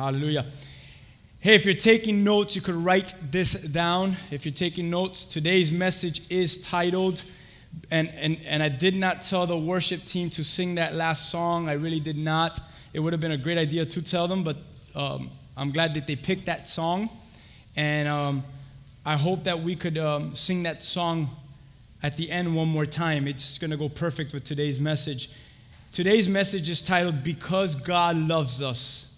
Hallelujah. Hey, if you're taking notes, you could write this down. If you're taking notes, today's message is titled, and, and, and I did not tell the worship team to sing that last song. I really did not. It would have been a great idea to tell them, but um, I'm glad that they picked that song. And um, I hope that we could um, sing that song at the end one more time. It's going to go perfect with today's message. Today's message is titled, Because God Loves Us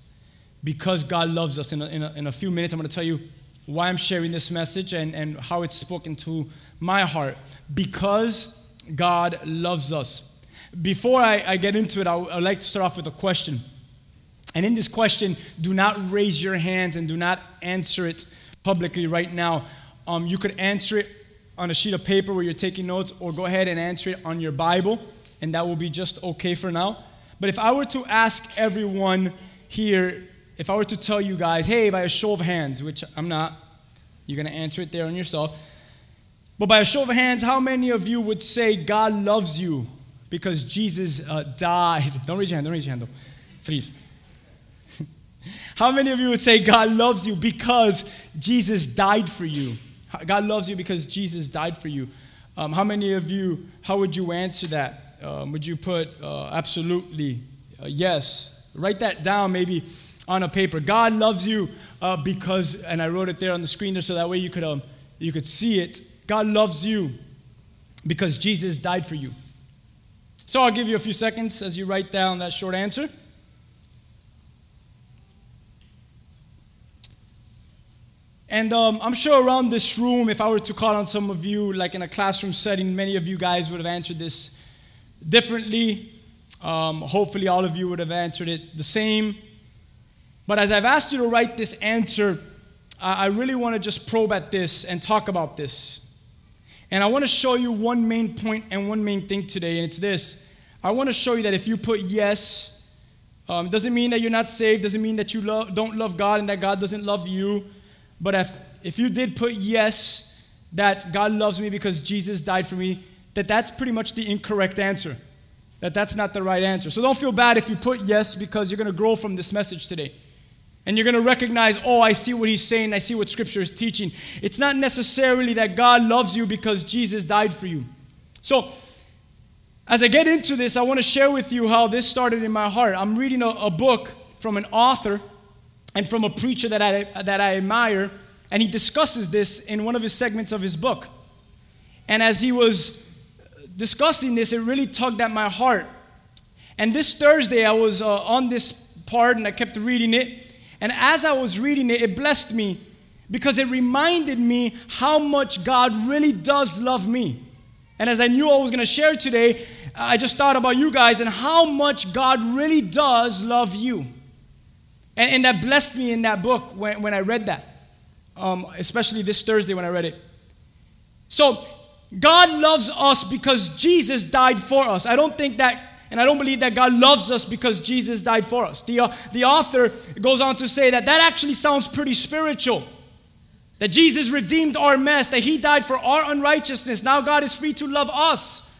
because God loves us. In a, in a, in a few minutes, I'm going to tell you why I'm sharing this message and, and how it's spoken to my heart. Because God loves us. Before I, I get into it, I would like to start off with a question. And in this question, do not raise your hands and do not answer it publicly right now. Um, you could answer it on a sheet of paper where you're taking notes, or go ahead and answer it on your Bible, and that will be just okay for now. But if I were to ask everyone here if I were to tell you guys, hey, by a show of hands, which I'm not, you're going to answer it there on yourself. But by a show of hands, how many of you would say God loves you because Jesus uh, died? Don't raise your hand, don't raise your hand though, please. how many of you would say God loves you because Jesus died for you? God loves you because Jesus died for you. Um, how many of you, how would you answer that? Um, would you put uh, absolutely uh, yes? Write that down maybe on a paper. God loves you uh, because, and I wrote it there on the screen there so that way you could, um, you could see it. God loves you because Jesus died for you. So I'll give you a few seconds as you write down that short answer. And um, I'm sure around this room, if I were to call on some of you, like in a classroom setting, many of you guys would have answered this differently. Um, hopefully, all of you would have answered it the same. But as I've asked you to write this answer, I really want to just probe at this and talk about this. And I want to show you one main point and one main thing today, and it's this. I want to show you that if you put yes, um, doesn't mean that you're not saved, doesn't mean that you lo- don't love God and that God doesn't love you. But if, if you did put yes, that God loves me because Jesus died for me, that that's pretty much the incorrect answer. That that's not the right answer. So don't feel bad if you put yes because you're going to grow from this message today. And you're going to recognize, oh, I see what he's saying, I see what scripture is teaching. It's not necessarily that God loves you because Jesus died for you. So, as I get into this, I want to share with you how this started in my heart. I'm reading a, a book from an author and from a preacher that I, that I admire, and he discusses this in one of his segments of his book. And as he was discussing this, it really tugged at my heart. And this Thursday, I was uh, on this part and I kept reading it. And as I was reading it, it blessed me because it reminded me how much God really does love me. And as I knew I was going to share today, I just thought about you guys and how much God really does love you. And, and that blessed me in that book when, when I read that, um, especially this Thursday when I read it. So, God loves us because Jesus died for us. I don't think that and I don't believe that God loves us because Jesus died for us. The, uh, the author goes on to say that that actually sounds pretty spiritual. That Jesus redeemed our mess, that He died for our unrighteousness. Now God is free to love us.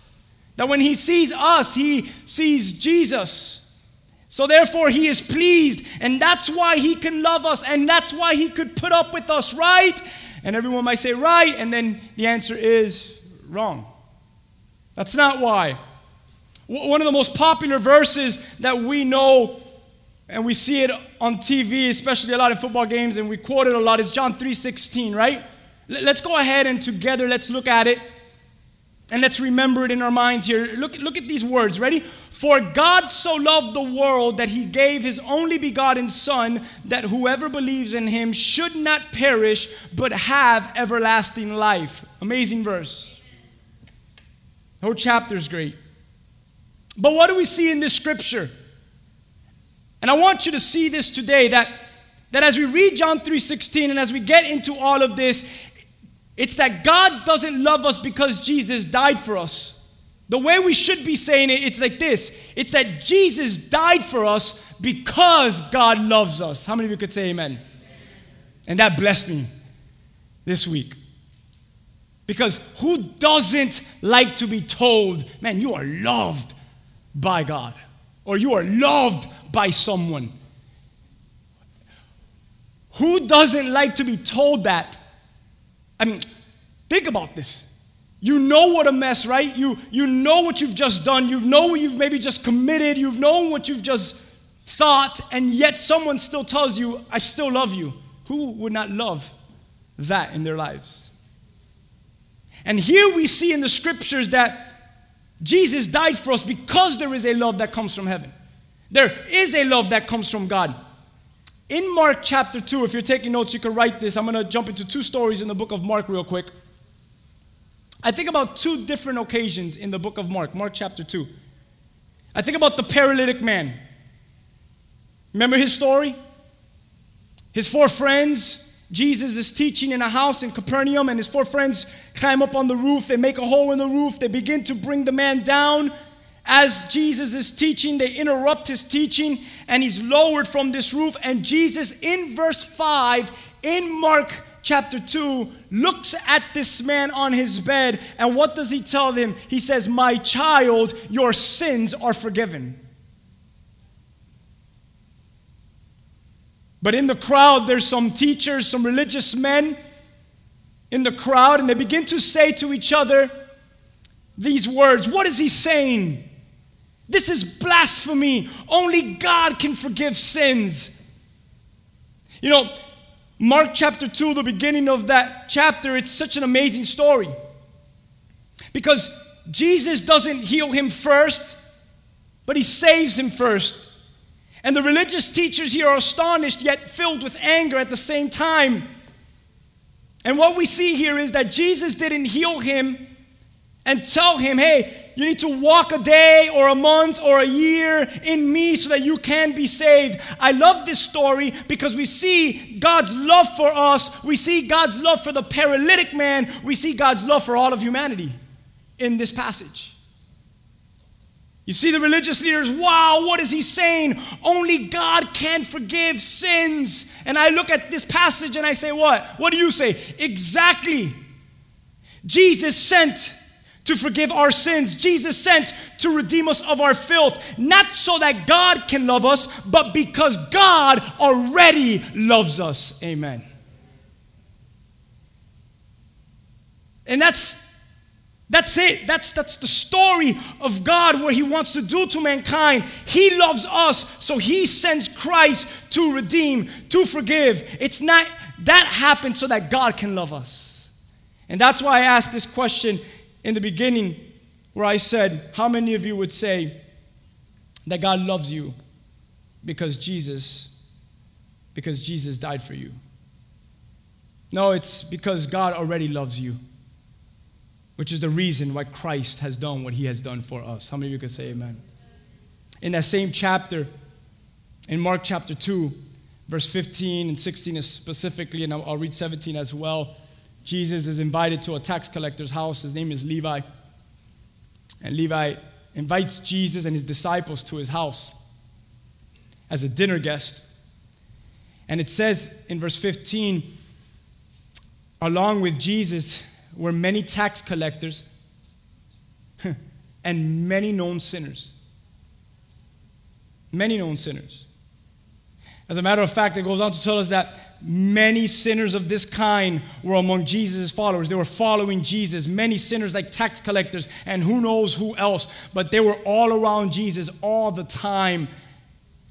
That when He sees us, He sees Jesus. So therefore, He is pleased, and that's why He can love us, and that's why He could put up with us, right? And everyone might say, right, and then the answer is wrong. That's not why. One of the most popular verses that we know and we see it on TV, especially a lot in football games, and we quote it a lot, is John 3:16, right? Let's go ahead and together let's look at it and let's remember it in our minds here. Look, look at these words. Ready? For God so loved the world that he gave his only begotten Son, that whoever believes in him should not perish, but have everlasting life. Amazing verse. The whole chapter is great. But what do we see in this scripture? And I want you to see this today that, that as we read John 3:16 and as we get into all of this, it's that God doesn't love us because Jesus died for us. The way we should be saying it, it's like this it's that Jesus died for us because God loves us. How many of you could say amen? And that blessed me this week. Because who doesn't like to be told, man, you are loved by God or you are loved by someone. Who doesn't like to be told that? I mean, think about this. You know what a mess, right? You, you know what you've just done. You know what you've maybe just committed. You've known what you've just thought, and yet someone still tells you, I still love you. Who would not love that in their lives? And here we see in the scriptures that Jesus died for us because there is a love that comes from heaven. There is a love that comes from God. In Mark chapter 2, if you're taking notes, you can write this. I'm going to jump into two stories in the book of Mark real quick. I think about two different occasions in the book of Mark, Mark chapter 2. I think about the paralytic man. Remember his story? His four friends Jesus is teaching in a house in Capernaum, and his four friends climb up on the roof. They make a hole in the roof. They begin to bring the man down. As Jesus is teaching, they interrupt his teaching, and he's lowered from this roof. And Jesus, in verse 5, in Mark chapter 2, looks at this man on his bed, and what does he tell him? He says, My child, your sins are forgiven. But in the crowd, there's some teachers, some religious men in the crowd, and they begin to say to each other these words What is he saying? This is blasphemy. Only God can forgive sins. You know, Mark chapter 2, the beginning of that chapter, it's such an amazing story. Because Jesus doesn't heal him first, but he saves him first. And the religious teachers here are astonished yet filled with anger at the same time. And what we see here is that Jesus didn't heal him and tell him, hey, you need to walk a day or a month or a year in me so that you can be saved. I love this story because we see God's love for us. We see God's love for the paralytic man. We see God's love for all of humanity in this passage. You see the religious leaders, wow, what is he saying? Only God can forgive sins. And I look at this passage and I say, what? What do you say? Exactly. Jesus sent to forgive our sins. Jesus sent to redeem us of our filth, not so that God can love us, but because God already loves us. Amen. And that's that's it. That's, that's the story of God where He wants to do to mankind. He loves us, so He sends Christ to redeem, to forgive. It's not that happened so that God can love us. And that's why I asked this question in the beginning, where I said, How many of you would say that God loves you because Jesus, because Jesus died for you? No, it's because God already loves you which is the reason why Christ has done what he has done for us. How many of you can say amen? In that same chapter, in Mark chapter 2, verse 15 and 16 is specifically, and I'll, I'll read 17 as well. Jesus is invited to a tax collector's house. His name is Levi. And Levi invites Jesus and his disciples to his house as a dinner guest. And it says in verse 15, along with Jesus, were many tax collectors and many known sinners. Many known sinners. As a matter of fact, it goes on to tell us that many sinners of this kind were among Jesus' followers. They were following Jesus. Many sinners, like tax collectors, and who knows who else, but they were all around Jesus all the time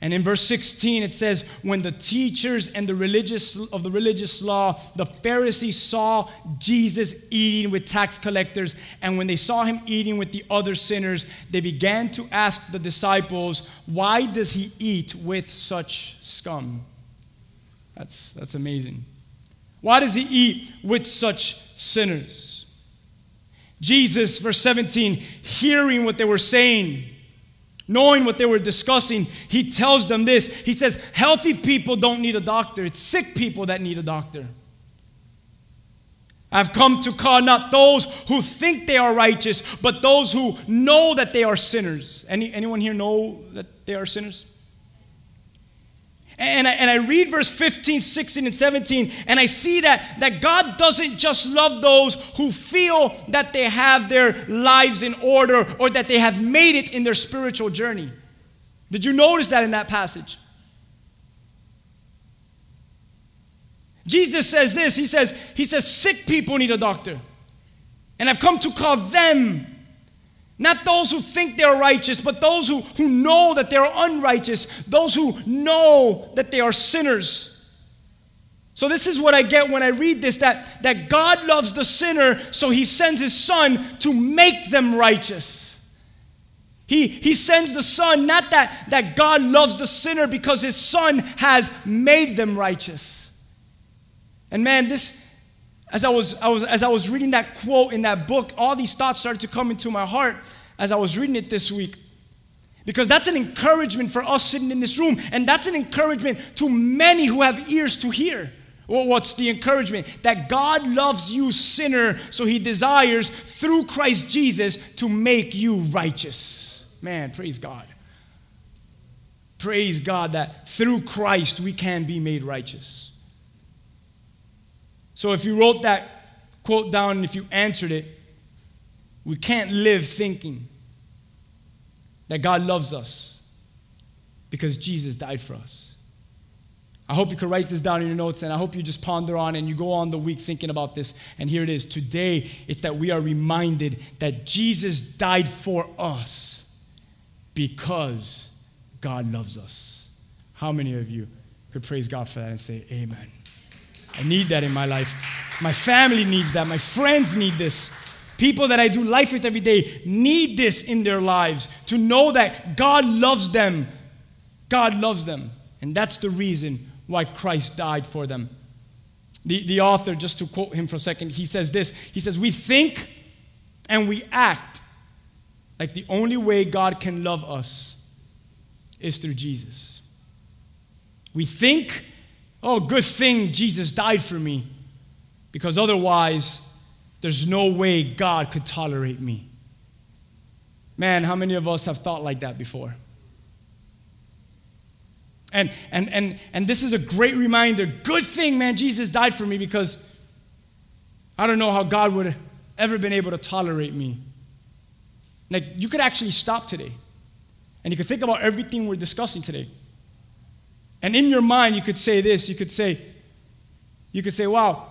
and in verse 16 it says, when the teachers and the religious of the religious law, the Pharisees saw Jesus eating with tax collectors, and when they saw him eating with the other sinners, they began to ask the disciples, why does he eat with such scum? That's, that's amazing. Why does he eat with such sinners? Jesus, verse 17, hearing what they were saying, knowing what they were discussing, he tells them this. He says, Healthy people don't need a doctor, it's sick people that need a doctor. I've come to call not those who think they are righteous, but those who know that they are sinners. Any, anyone here know that they are sinners? And I, and I read verse 15, 16, and 17, and I see that, that God doesn't just love those who feel that they have their lives in order or that they have made it in their spiritual journey. Did you notice that in that passage? Jesus says this. He says, He says, sick people need a doctor. And I've come to call them, not those who think they're righteous, but those who, who know that they're unrighteous, those who know that they are sinners. So, this is what I get when I read this that, that God loves the sinner, so he sends his son to make them righteous. He, he sends the son, not that, that God loves the sinner because his son has made them righteous. And man, this, as I was, I was, as I was reading that quote in that book, all these thoughts started to come into my heart as I was reading it this week. Because that's an encouragement for us sitting in this room, and that's an encouragement to many who have ears to hear. Well, what's the encouragement? That God loves you, sinner, so he desires through Christ Jesus to make you righteous. Man, praise God. Praise God that through Christ we can be made righteous. So if you wrote that quote down and if you answered it, we can't live thinking that God loves us because Jesus died for us. I hope you can write this down in your notes and I hope you just ponder on and you go on the week thinking about this. And here it is. Today, it's that we are reminded that Jesus died for us because God loves us. How many of you could praise God for that and say, Amen? I need that in my life. My family needs that. My friends need this. People that I do life with every day need this in their lives to know that God loves them. God loves them. And that's the reason why Christ died for them. The, the author, just to quote him for a second, he says this He says, We think and we act like the only way God can love us is through Jesus. We think Oh, good thing Jesus died for me, because otherwise, there's no way God could tolerate me. Man, how many of us have thought like that before? And, and, and, and this is a great reminder. Good thing, man, Jesus died for me because I don't know how God would have ever been able to tolerate me. Like, you could actually stop today and you could think about everything we're discussing today. And in your mind, you could say this you could say, you could say, wow,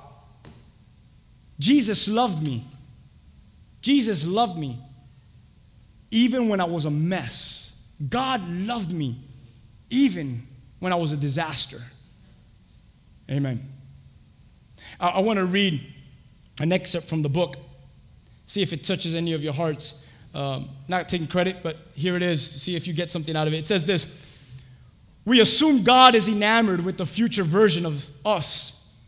Jesus loved me. Jesus loved me even when I was a mess. God loved me even when I was a disaster. Amen. I, I want to read an excerpt from the book, see if it touches any of your hearts. Um, not taking credit, but here it is. See if you get something out of it. It says this we assume God is enamored with the future version of us.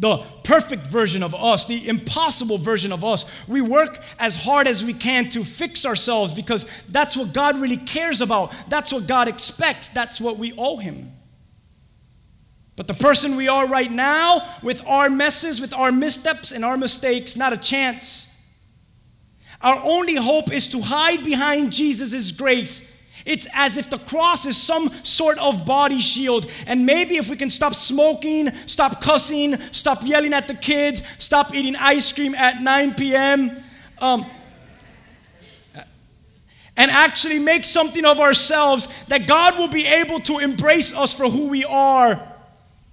The perfect version of us, the impossible version of us. We work as hard as we can to fix ourselves because that's what God really cares about. That's what God expects. That's what we owe Him. But the person we are right now, with our messes, with our missteps and our mistakes, not a chance. Our only hope is to hide behind Jesus' grace it's as if the cross is some sort of body shield. And maybe if we can stop smoking, stop cussing, stop yelling at the kids, stop eating ice cream at 9 p.m., um, and actually make something of ourselves, that God will be able to embrace us for who we are.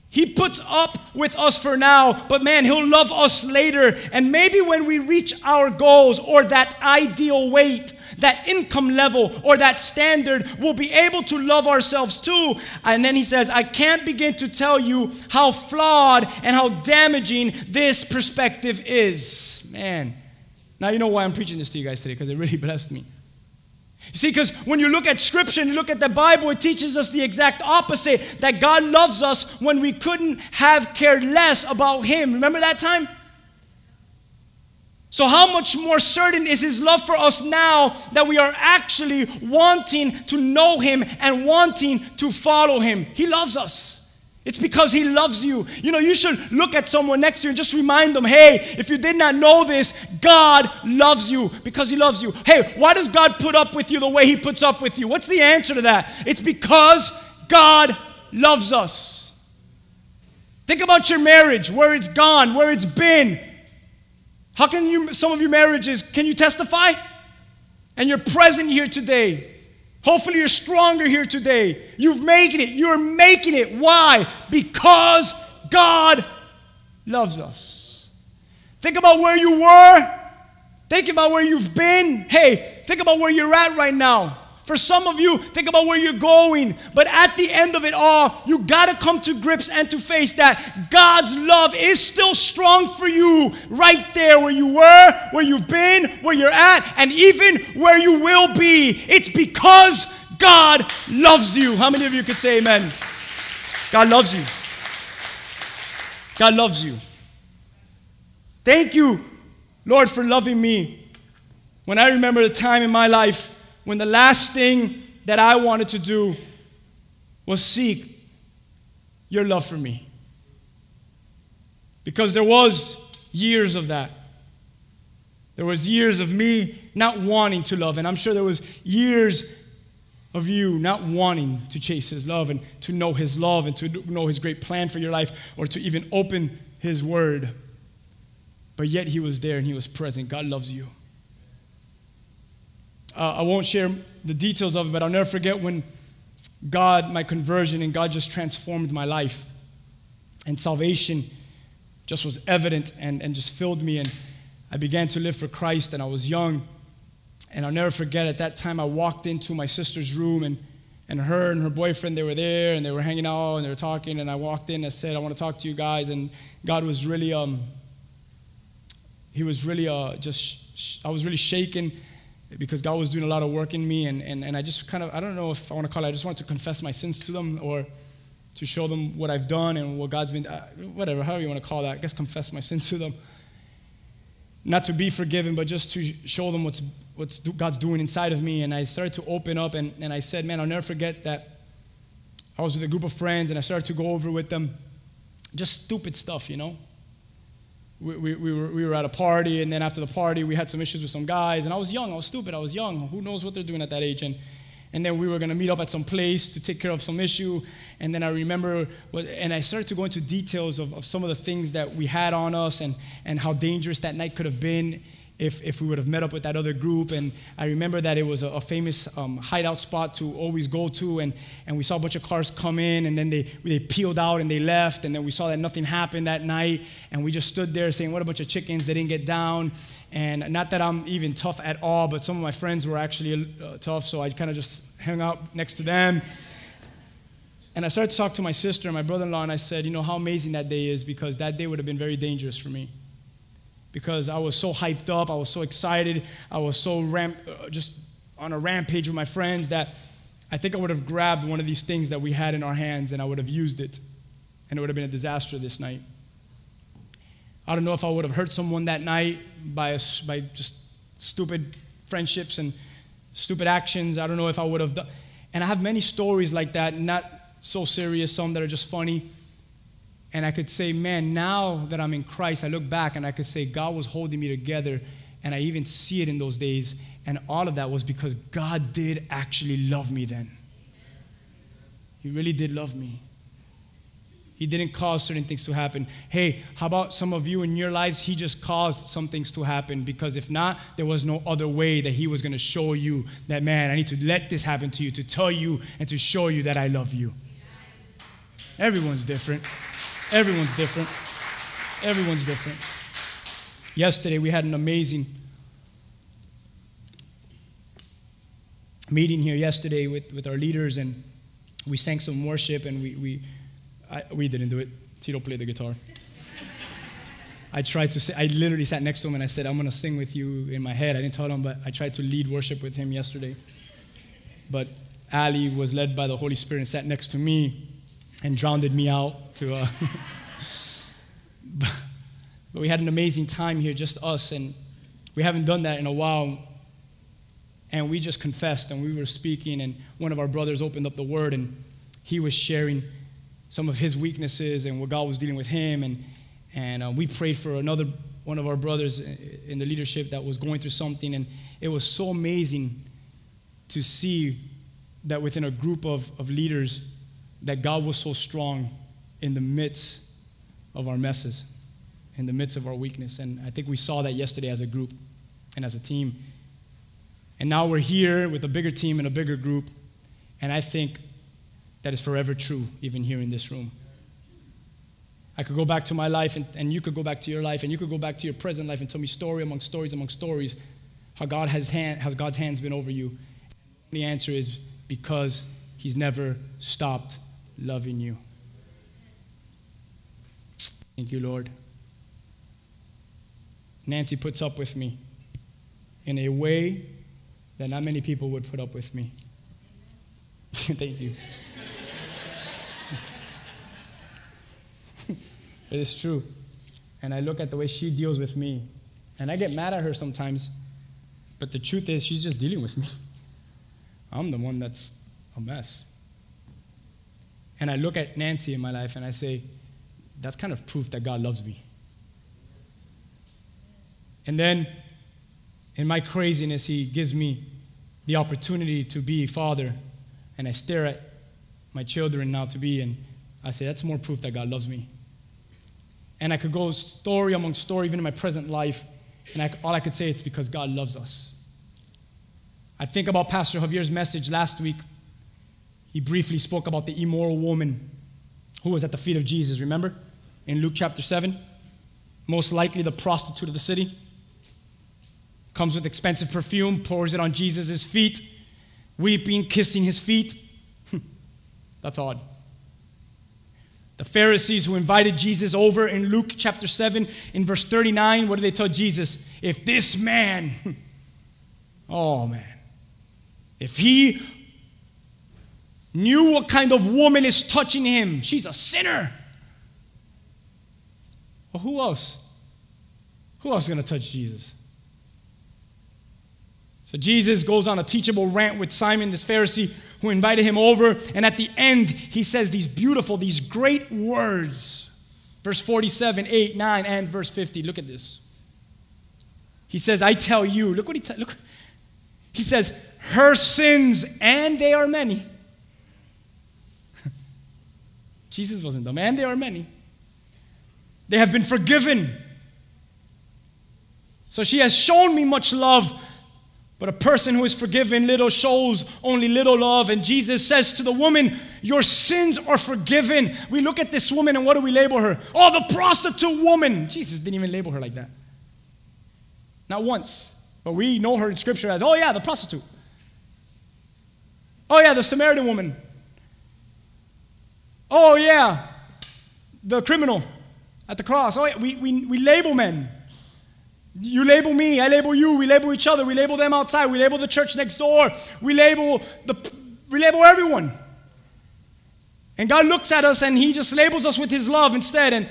He puts up with us for now, but man, He'll love us later. And maybe when we reach our goals or that ideal weight, that income level or that standard, we'll be able to love ourselves too. And then he says, I can't begin to tell you how flawed and how damaging this perspective is. Man. Now you know why I'm preaching this to you guys today, because it really blessed me. You see, because when you look at Scripture and you look at the Bible, it teaches us the exact opposite that God loves us when we couldn't have cared less about Him. Remember that time? So, how much more certain is His love for us now that we are actually wanting to know Him and wanting to follow Him? He loves us. It's because He loves you. You know, you should look at someone next to you and just remind them hey, if you did not know this, God loves you because He loves you. Hey, why does God put up with you the way He puts up with you? What's the answer to that? It's because God loves us. Think about your marriage, where it's gone, where it's been. How can you, some of your marriages, can you testify? And you're present here today. Hopefully, you're stronger here today. You've made it. You're making it. Why? Because God loves us. Think about where you were. Think about where you've been. Hey, think about where you're at right now. For some of you, think about where you're going. But at the end of it all, you got to come to grips and to face that God's love is still strong for you right there where you were, where you've been, where you're at, and even where you will be. It's because God loves you. How many of you could say amen? God loves you. God loves you. Thank you, Lord, for loving me. When I remember the time in my life when the last thing that I wanted to do was seek your love for me. Because there was years of that. There was years of me not wanting to love, and I'm sure there was years of you not wanting to chase his love and to know his love and to know his great plan for your life or to even open his word. But yet he was there and he was present. God loves you. Uh, I won't share the details of it, but I'll never forget when God, my conversion, and God just transformed my life. And salvation just was evident and, and just filled me. And I began to live for Christ, and I was young. And I'll never forget at that time, I walked into my sister's room, and, and her and her boyfriend, they were there, and they were hanging out, and they were talking. And I walked in and said, I want to talk to you guys. And God was really, um, He was really uh, just, I was really shaken because God was doing a lot of work in me, and, and, and I just kind of, I don't know if I want to call it, I just wanted to confess my sins to them or to show them what I've done and what God's been, uh, whatever, however you want to call that. I guess confess my sins to them. Not to be forgiven, but just to show them what's, what's God's doing inside of me. And I started to open up, and, and I said, man, I'll never forget that I was with a group of friends, and I started to go over with them just stupid stuff, you know? We, we, we, were, we were at a party, and then after the party, we had some issues with some guys. And I was young, I was stupid, I was young. Who knows what they're doing at that age? And, and then we were to meet up at some place to take care of some issue. And then I remember, what, and I started to go into details of, of some of the things that we had on us and, and how dangerous that night could have been if, if we would have met up with that other group. And I remember that it was a, a famous um, hideout spot to always go to. And, and we saw a bunch of cars come in, and then they, they peeled out and they left. And then we saw that nothing happened that night. And we just stood there saying, What a bunch of chickens. They didn't get down. And not that I'm even tough at all, but some of my friends were actually uh, tough, so I kind of just hung out next to them. And I started to talk to my sister and my brother in law, and I said, You know how amazing that day is because that day would have been very dangerous for me because I was so hyped up, I was so excited, I was so ramp, uh, just on a rampage with my friends that I think I would have grabbed one of these things that we had in our hands and I would have used it, and it would have been a disaster this night. I don't know if I would have hurt someone that night by, a, by just stupid friendships and stupid actions. I don't know if I would have done. And I have many stories like that, not so serious, some that are just funny. And I could say, man, now that I'm in Christ, I look back and I could say, God was holding me together. And I even see it in those days. And all of that was because God did actually love me then. He really did love me. He didn't cause certain things to happen. Hey, how about some of you in your lives? He just caused some things to happen because if not, there was no other way that He was going to show you that, man, I need to let this happen to you, to tell you and to show you that I love you. Everyone's different. Everyone's different. Everyone's different. Yesterday, we had an amazing meeting here yesterday with, with our leaders, and we sang some worship, and we, we, I, we didn't do it. Tito played the guitar. I tried to say, I literally sat next to him and I said, I'm going to sing with you in my head. I didn't tell him, but I tried to lead worship with him yesterday. But Ali was led by the Holy Spirit and sat next to me and drowned me out to uh, but we had an amazing time here just us and we haven't done that in a while. And we just confessed and we were speaking and one of our brothers opened up the word and he was sharing some of his weaknesses and what god was dealing with him and, and uh, we prayed for another one of our brothers in the leadership that was going through something and it was so amazing to see that within a group of, of leaders that God was so strong in the midst of our messes, in the midst of our weakness. And I think we saw that yesterday as a group and as a team. And now we're here with a bigger team and a bigger group. And I think that is forever true, even here in this room. I could go back to my life, and, and you could go back to your life, and you could go back to your present life and tell me story among stories among stories how God has hand, how God's hands been over you. And The answer is because He's never stopped loving you. Thank you, Lord. Nancy puts up with me in a way that not many people would put up with me. Thank you. it is true. And I look at the way she deals with me, and I get mad at her sometimes, but the truth is, she's just dealing with me. I'm the one that's a mess. And I look at Nancy in my life and I say, that's kind of proof that God loves me. And then in my craziness, He gives me the opportunity to be father. And I stare at my children now to be, and I say, that's more proof that God loves me. And I could go story among story, even in my present life, and I, all I could say it's because God loves us. I think about Pastor Javier's message last week. He briefly spoke about the immoral woman who was at the feet of Jesus, remember? In Luke chapter 7. Most likely the prostitute of the city comes with expensive perfume, pours it on Jesus' feet, weeping, kissing his feet. Hmm, that's odd. The Pharisees who invited Jesus over in Luke chapter 7, in verse 39, what do they tell Jesus? If this man, hmm, oh man, if he knew what kind of woman is touching him, she's a sinner. Well, who else? Who else is going to touch Jesus? So Jesus goes on a teachable rant with Simon, this Pharisee, who invited him over. And at the end, he says these beautiful, these great words. Verse 47, 8, 9, and verse 50. Look at this. He says, I tell you, look what he look. He says, her sins, and they are many. Jesus wasn't dumb, and there are many. They have been forgiven. So she has shown me much love but a person who is forgiven little shows only little love. And Jesus says to the woman, Your sins are forgiven. We look at this woman and what do we label her? Oh, the prostitute woman. Jesus didn't even label her like that. Not once. But we know her in Scripture as, Oh, yeah, the prostitute. Oh, yeah, the Samaritan woman. Oh, yeah, the criminal at the cross. Oh, yeah, we, we, we label men. You label me, I label you, we label each other, we label them outside, we label the church next door, we label the we label everyone. And God looks at us and he just labels us with his love instead and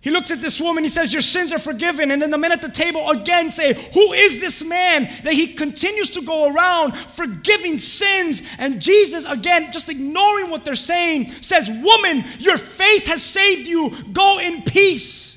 he looks at this woman, he says, Your sins are forgiven. And then the men at the table again say, Who is this man that he continues to go around forgiving sins? And Jesus, again, just ignoring what they're saying, says, Woman, your faith has saved you. Go in peace.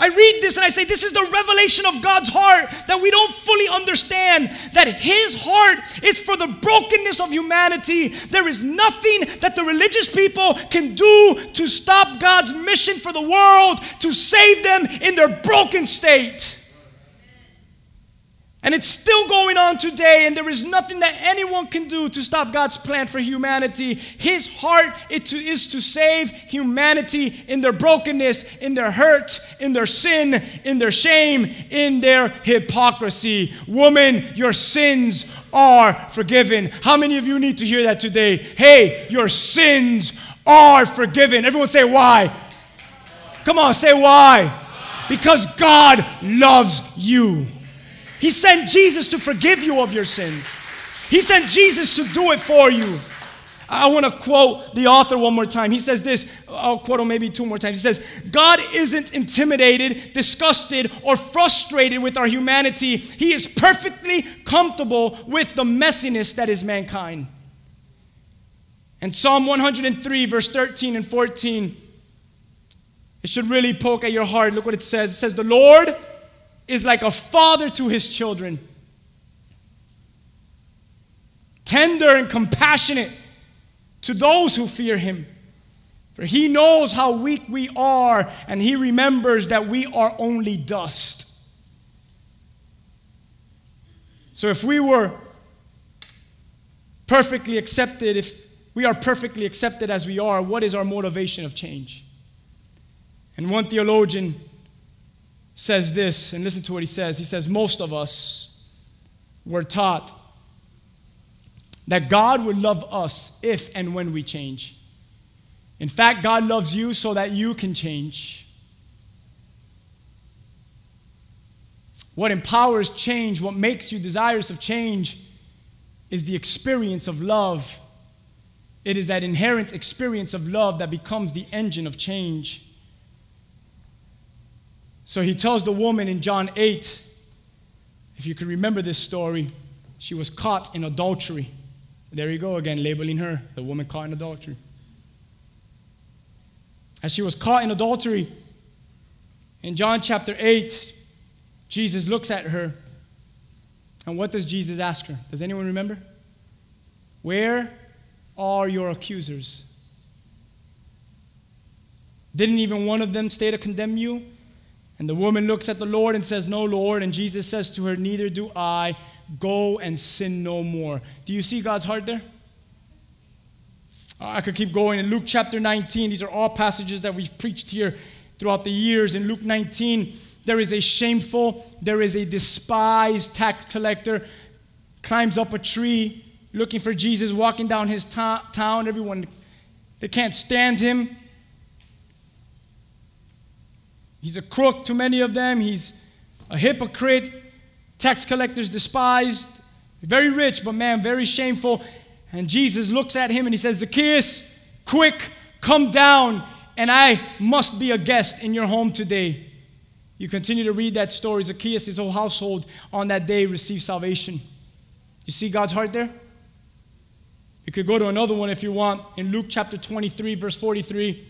I read this and I say, this is the revelation of God's heart that we don't fully understand. That His heart is for the brokenness of humanity. There is nothing that the religious people can do to stop God's mission for the world, to save them in their broken state. And it's still going on today, and there is nothing that anyone can do to stop God's plan for humanity. His heart is to save humanity in their brokenness, in their hurt, in their sin, in their shame, in their hypocrisy. Woman, your sins are forgiven. How many of you need to hear that today? Hey, your sins are forgiven. Everyone say why. Come on, say why. Because God loves you. He sent Jesus to forgive you of your sins. He sent Jesus to do it for you. I want to quote the author one more time. He says this, I'll quote him maybe two more times. He says, God isn't intimidated, disgusted, or frustrated with our humanity. He is perfectly comfortable with the messiness that is mankind. And Psalm 103, verse 13 and 14, it should really poke at your heart. Look what it says. It says, The Lord is like a father to his children, tender and compassionate to those who fear him. For he knows how weak we are, and he remembers that we are only dust. So if we were perfectly accepted, if we are perfectly accepted as we are, what is our motivation of change? And one theologian says this, and listen to what he says. He says, Most of us were taught that God would love us if and when we change. In fact, God loves you so that you can change. What empowers change, what makes you desirous of change, is the experience of love. It is that inherent experience of love that becomes the engine of change. So he tells the woman in John 8, if you can remember this story, she was caught in adultery. There you go again, labeling her, the woman caught in adultery. As she was caught in adultery, in John chapter 8, Jesus looks at her. And what does Jesus ask her? Does anyone remember? Where are your accusers? Didn't even one of them stay to condemn you? And the woman looks at the Lord and says, No, Lord. And Jesus says to her, Neither do I. Go and sin no more. Do you see God's heart there? I could keep going. In Luke chapter 19, these are all passages that we've preached here throughout the years. In Luke 19, there is a shameful, there is a despised tax collector, climbs up a tree looking for Jesus, walking down his town. Everyone, they can't stand him. He's a crook to many of them. He's a hypocrite. Tax collectors despised. Very rich, but man, very shameful. And Jesus looks at him and he says, Zacchaeus, quick, come down, and I must be a guest in your home today. You continue to read that story. Zacchaeus, his whole household on that day received salvation. You see God's heart there? You could go to another one if you want. In Luke chapter 23, verse 43,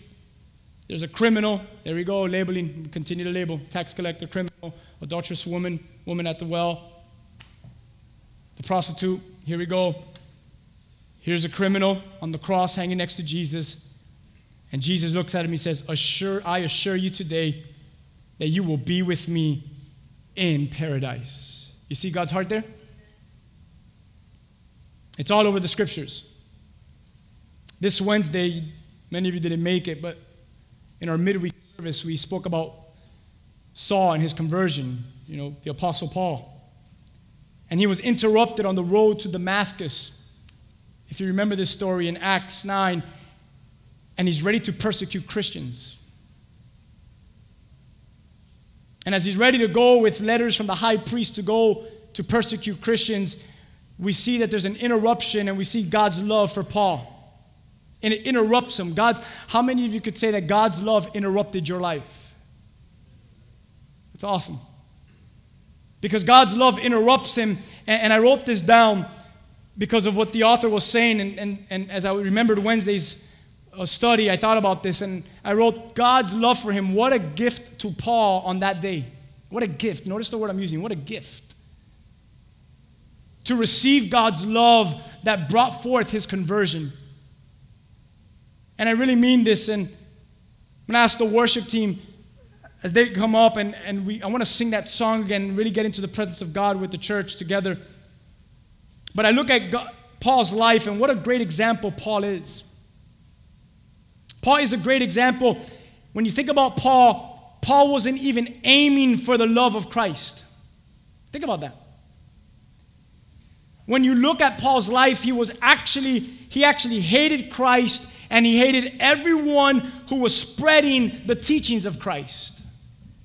there's a criminal. There we go, labeling. Continue to label. Tax collector, criminal, adulterous woman, woman at the well, the prostitute. Here we go. Here's a criminal on the cross hanging next to Jesus. And Jesus looks at him. He says, assure, I assure you today that you will be with me in paradise. You see God's heart there? It's all over the scriptures. This Wednesday, many of you didn't make it, but in our midweek service, we spoke about Saul and his conversion, you know, the Apostle Paul. And he was interrupted on the road to Damascus. If you remember this story in Acts 9, and he's ready to persecute Christians. And as he's ready to go with letters from the high priest to go to persecute Christians, we see that there's an interruption and we see God's love for Paul. And it interrupts him. God's, how many of you could say that God's love interrupted your life? It's awesome. Because God's love interrupts him. And, and I wrote this down because of what the author was saying. And, and, and as I remembered Wednesday's a study, I thought about this and I wrote God's love for him. What a gift to Paul on that day. What a gift. Notice the word I'm using. What a gift. To receive God's love that brought forth his conversion. And I really mean this. And I'm going to ask the worship team as they come up and, and we, I want to sing that song again and really get into the presence of God with the church together. But I look at God, Paul's life and what a great example Paul is. Paul is a great example. When you think about Paul, Paul wasn't even aiming for the love of Christ. Think about that. When you look at Paul's life, he was actually he actually hated Christ and he hated everyone who was spreading the teachings of Christ.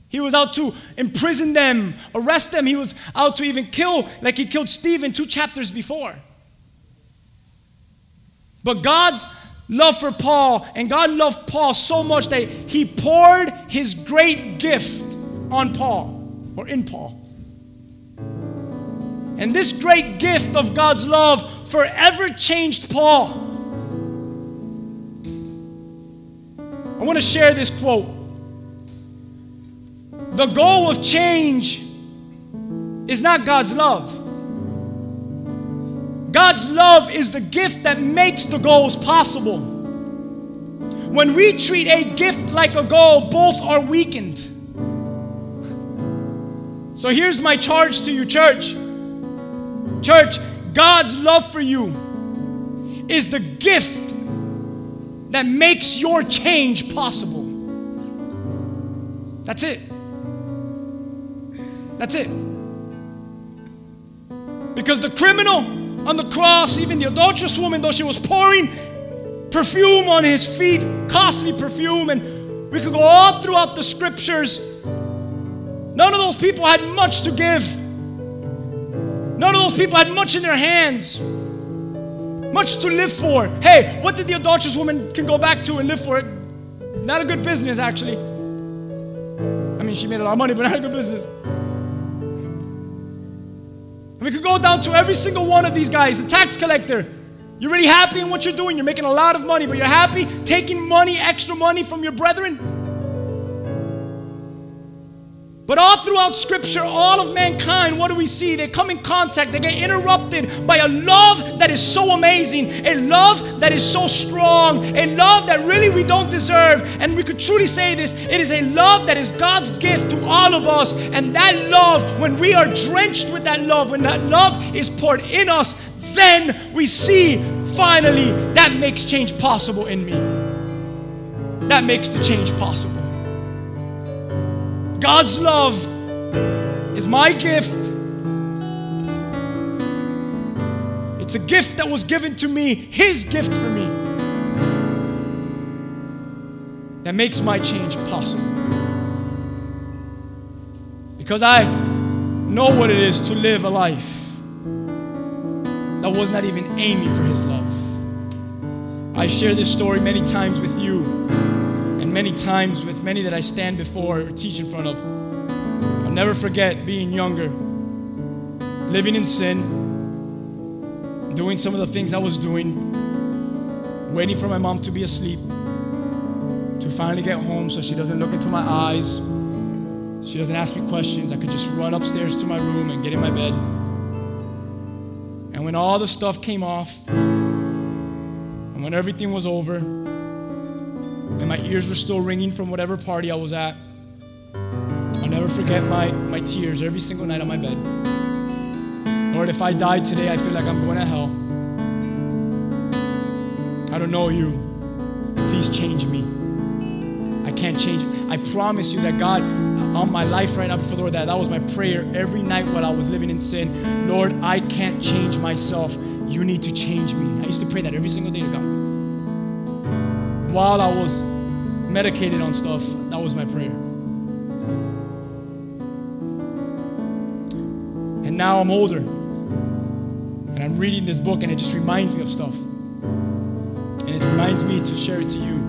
He was out to imprison them, arrest them. He was out to even kill, like he killed Stephen two chapters before. But God's love for Paul, and God loved Paul so much that he poured his great gift on Paul or in Paul. And this great gift of God's love forever changed Paul. I want to share this quote. The goal of change is not God's love. God's love is the gift that makes the goals possible. When we treat a gift like a goal, both are weakened. So here's my charge to you, church. Church, God's love for you is the gift that makes your change possible. That's it. That's it. Because the criminal on the cross, even the adulterous woman, though she was pouring perfume on his feet, costly perfume, and we could go all throughout the scriptures. None of those people had much to give. None of those people had much in their hands, much to live for. Hey, what did the adulterous woman can go back to and live for? Not a good business, actually. I mean, she made a lot of money, but not a good business. And we could go down to every single one of these guys. The tax collector. You're really happy in what you're doing. You're making a lot of money, but you're happy taking money, extra money from your brethren. But all throughout Scripture, all of mankind, what do we see? They come in contact, they get interrupted by a love that is so amazing, a love that is so strong, a love that really we don't deserve. And we could truly say this it is a love that is God's gift to all of us. And that love, when we are drenched with that love, when that love is poured in us, then we see finally that makes change possible in me. That makes the change possible. God's love is my gift. It's a gift that was given to me, His gift for me, that makes my change possible. Because I know what it is to live a life that was not even aiming for His love. I share this story many times with you many times with many that I stand before or teach in front of. I'll never forget being younger, living in sin, doing some of the things I was doing, waiting for my mom to be asleep, to finally get home so she doesn't look into my eyes. She doesn't ask me questions. I could just run upstairs to my room and get in my bed. And when all the stuff came off, and when everything was over, and my ears were still ringing from whatever party I was at. I'll never forget my, my tears every single night on my bed. Lord, if I die today, I feel like I'm going to hell. I don't know you. Please change me. I can't change it. I promise you that God, on my life right now before the Lord, that, that was my prayer every night while I was living in sin. Lord, I can't change myself. You need to change me. I used to pray that every single day to God. While I was medicated on stuff. That was my prayer. And now I'm older. And I'm reading this book, and it just reminds me of stuff. And it reminds me to share it to you.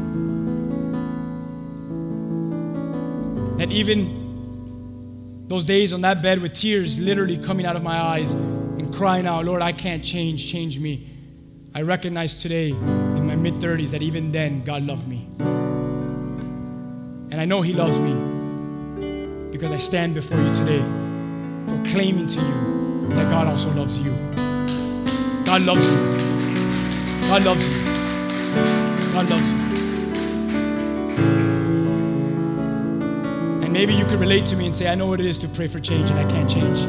That even those days on that bed with tears literally coming out of my eyes and crying out, Lord, I can't change, change me. I recognize today in my mid 30s that even then God loved me. And I know He loves me because I stand before you today proclaiming to you that God also loves you. God loves you. God loves you. God loves you. And maybe you could relate to me and say, I know what it is to pray for change and I can't change.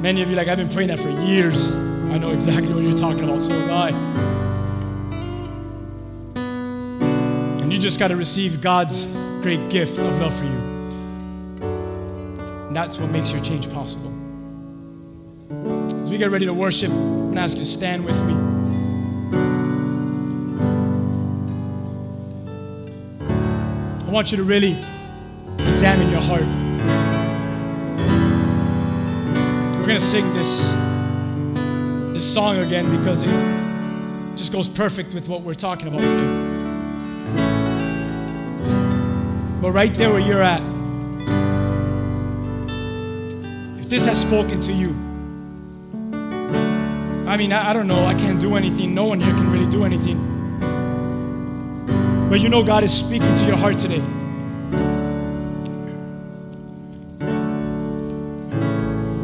Many of you, like, I've been praying that for years. I know exactly what you're talking about, so was I. You just got to receive God's great gift of love for you. And that's what makes your change possible. As we get ready to worship, I'm going to ask you to stand with me. I want you to really examine your heart. We're going to sing this, this song again because it just goes perfect with what we're talking about today. But right there where you're at, if this has spoken to you, I mean, I, I don't know, I can't do anything. No one here can really do anything. But you know God is speaking to your heart today.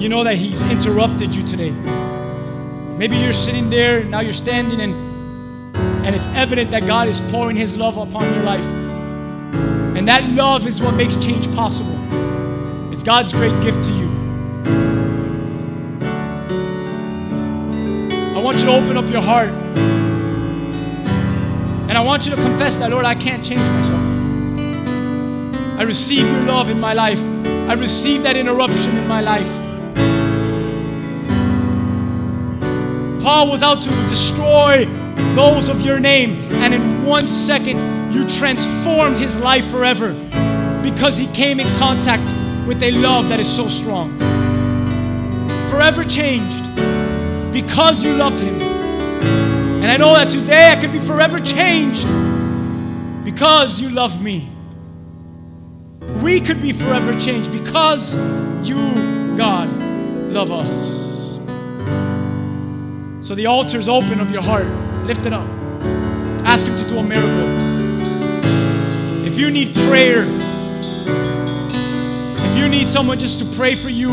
You know that He's interrupted you today. Maybe you're sitting there, now you're standing, and, and it's evident that God is pouring His love upon your life. And that love is what makes change possible. It's God's great gift to you. I want you to open up your heart. And I want you to confess that, Lord, I can't change myself. I receive your love in my life. I receive that interruption in my life. Paul was out to destroy those of your name, and in one second, you transformed his life forever because he came in contact with a love that is so strong. Forever changed because you loved him. And I know that today I can be forever changed because you love me. We could be forever changed because you, God, love us. So the altar's open of your heart. Lift it up. Ask Him to do a miracle. If you need prayer, if you need someone just to pray for you,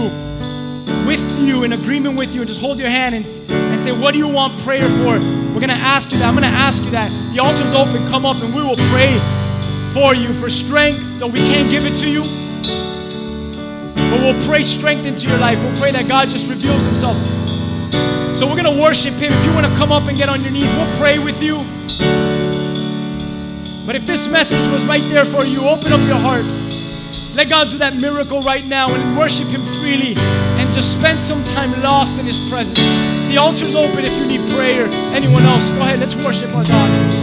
with you, in agreement with you, and just hold your hand and, and say, What do you want prayer for? We're going to ask you that. I'm going to ask you that. The altar's open. Come up and we will pray for you for strength, though we can't give it to you. But we'll pray strength into your life. We'll pray that God just reveals Himself so we're going to worship Him. If you want to come up and get on your knees, we'll pray with you. But if this message was right there for you, open up your heart. Let God do that miracle right now and worship Him freely and just spend some time lost in His presence. The altar's open if you need prayer. Anyone else, go ahead, let's worship our God.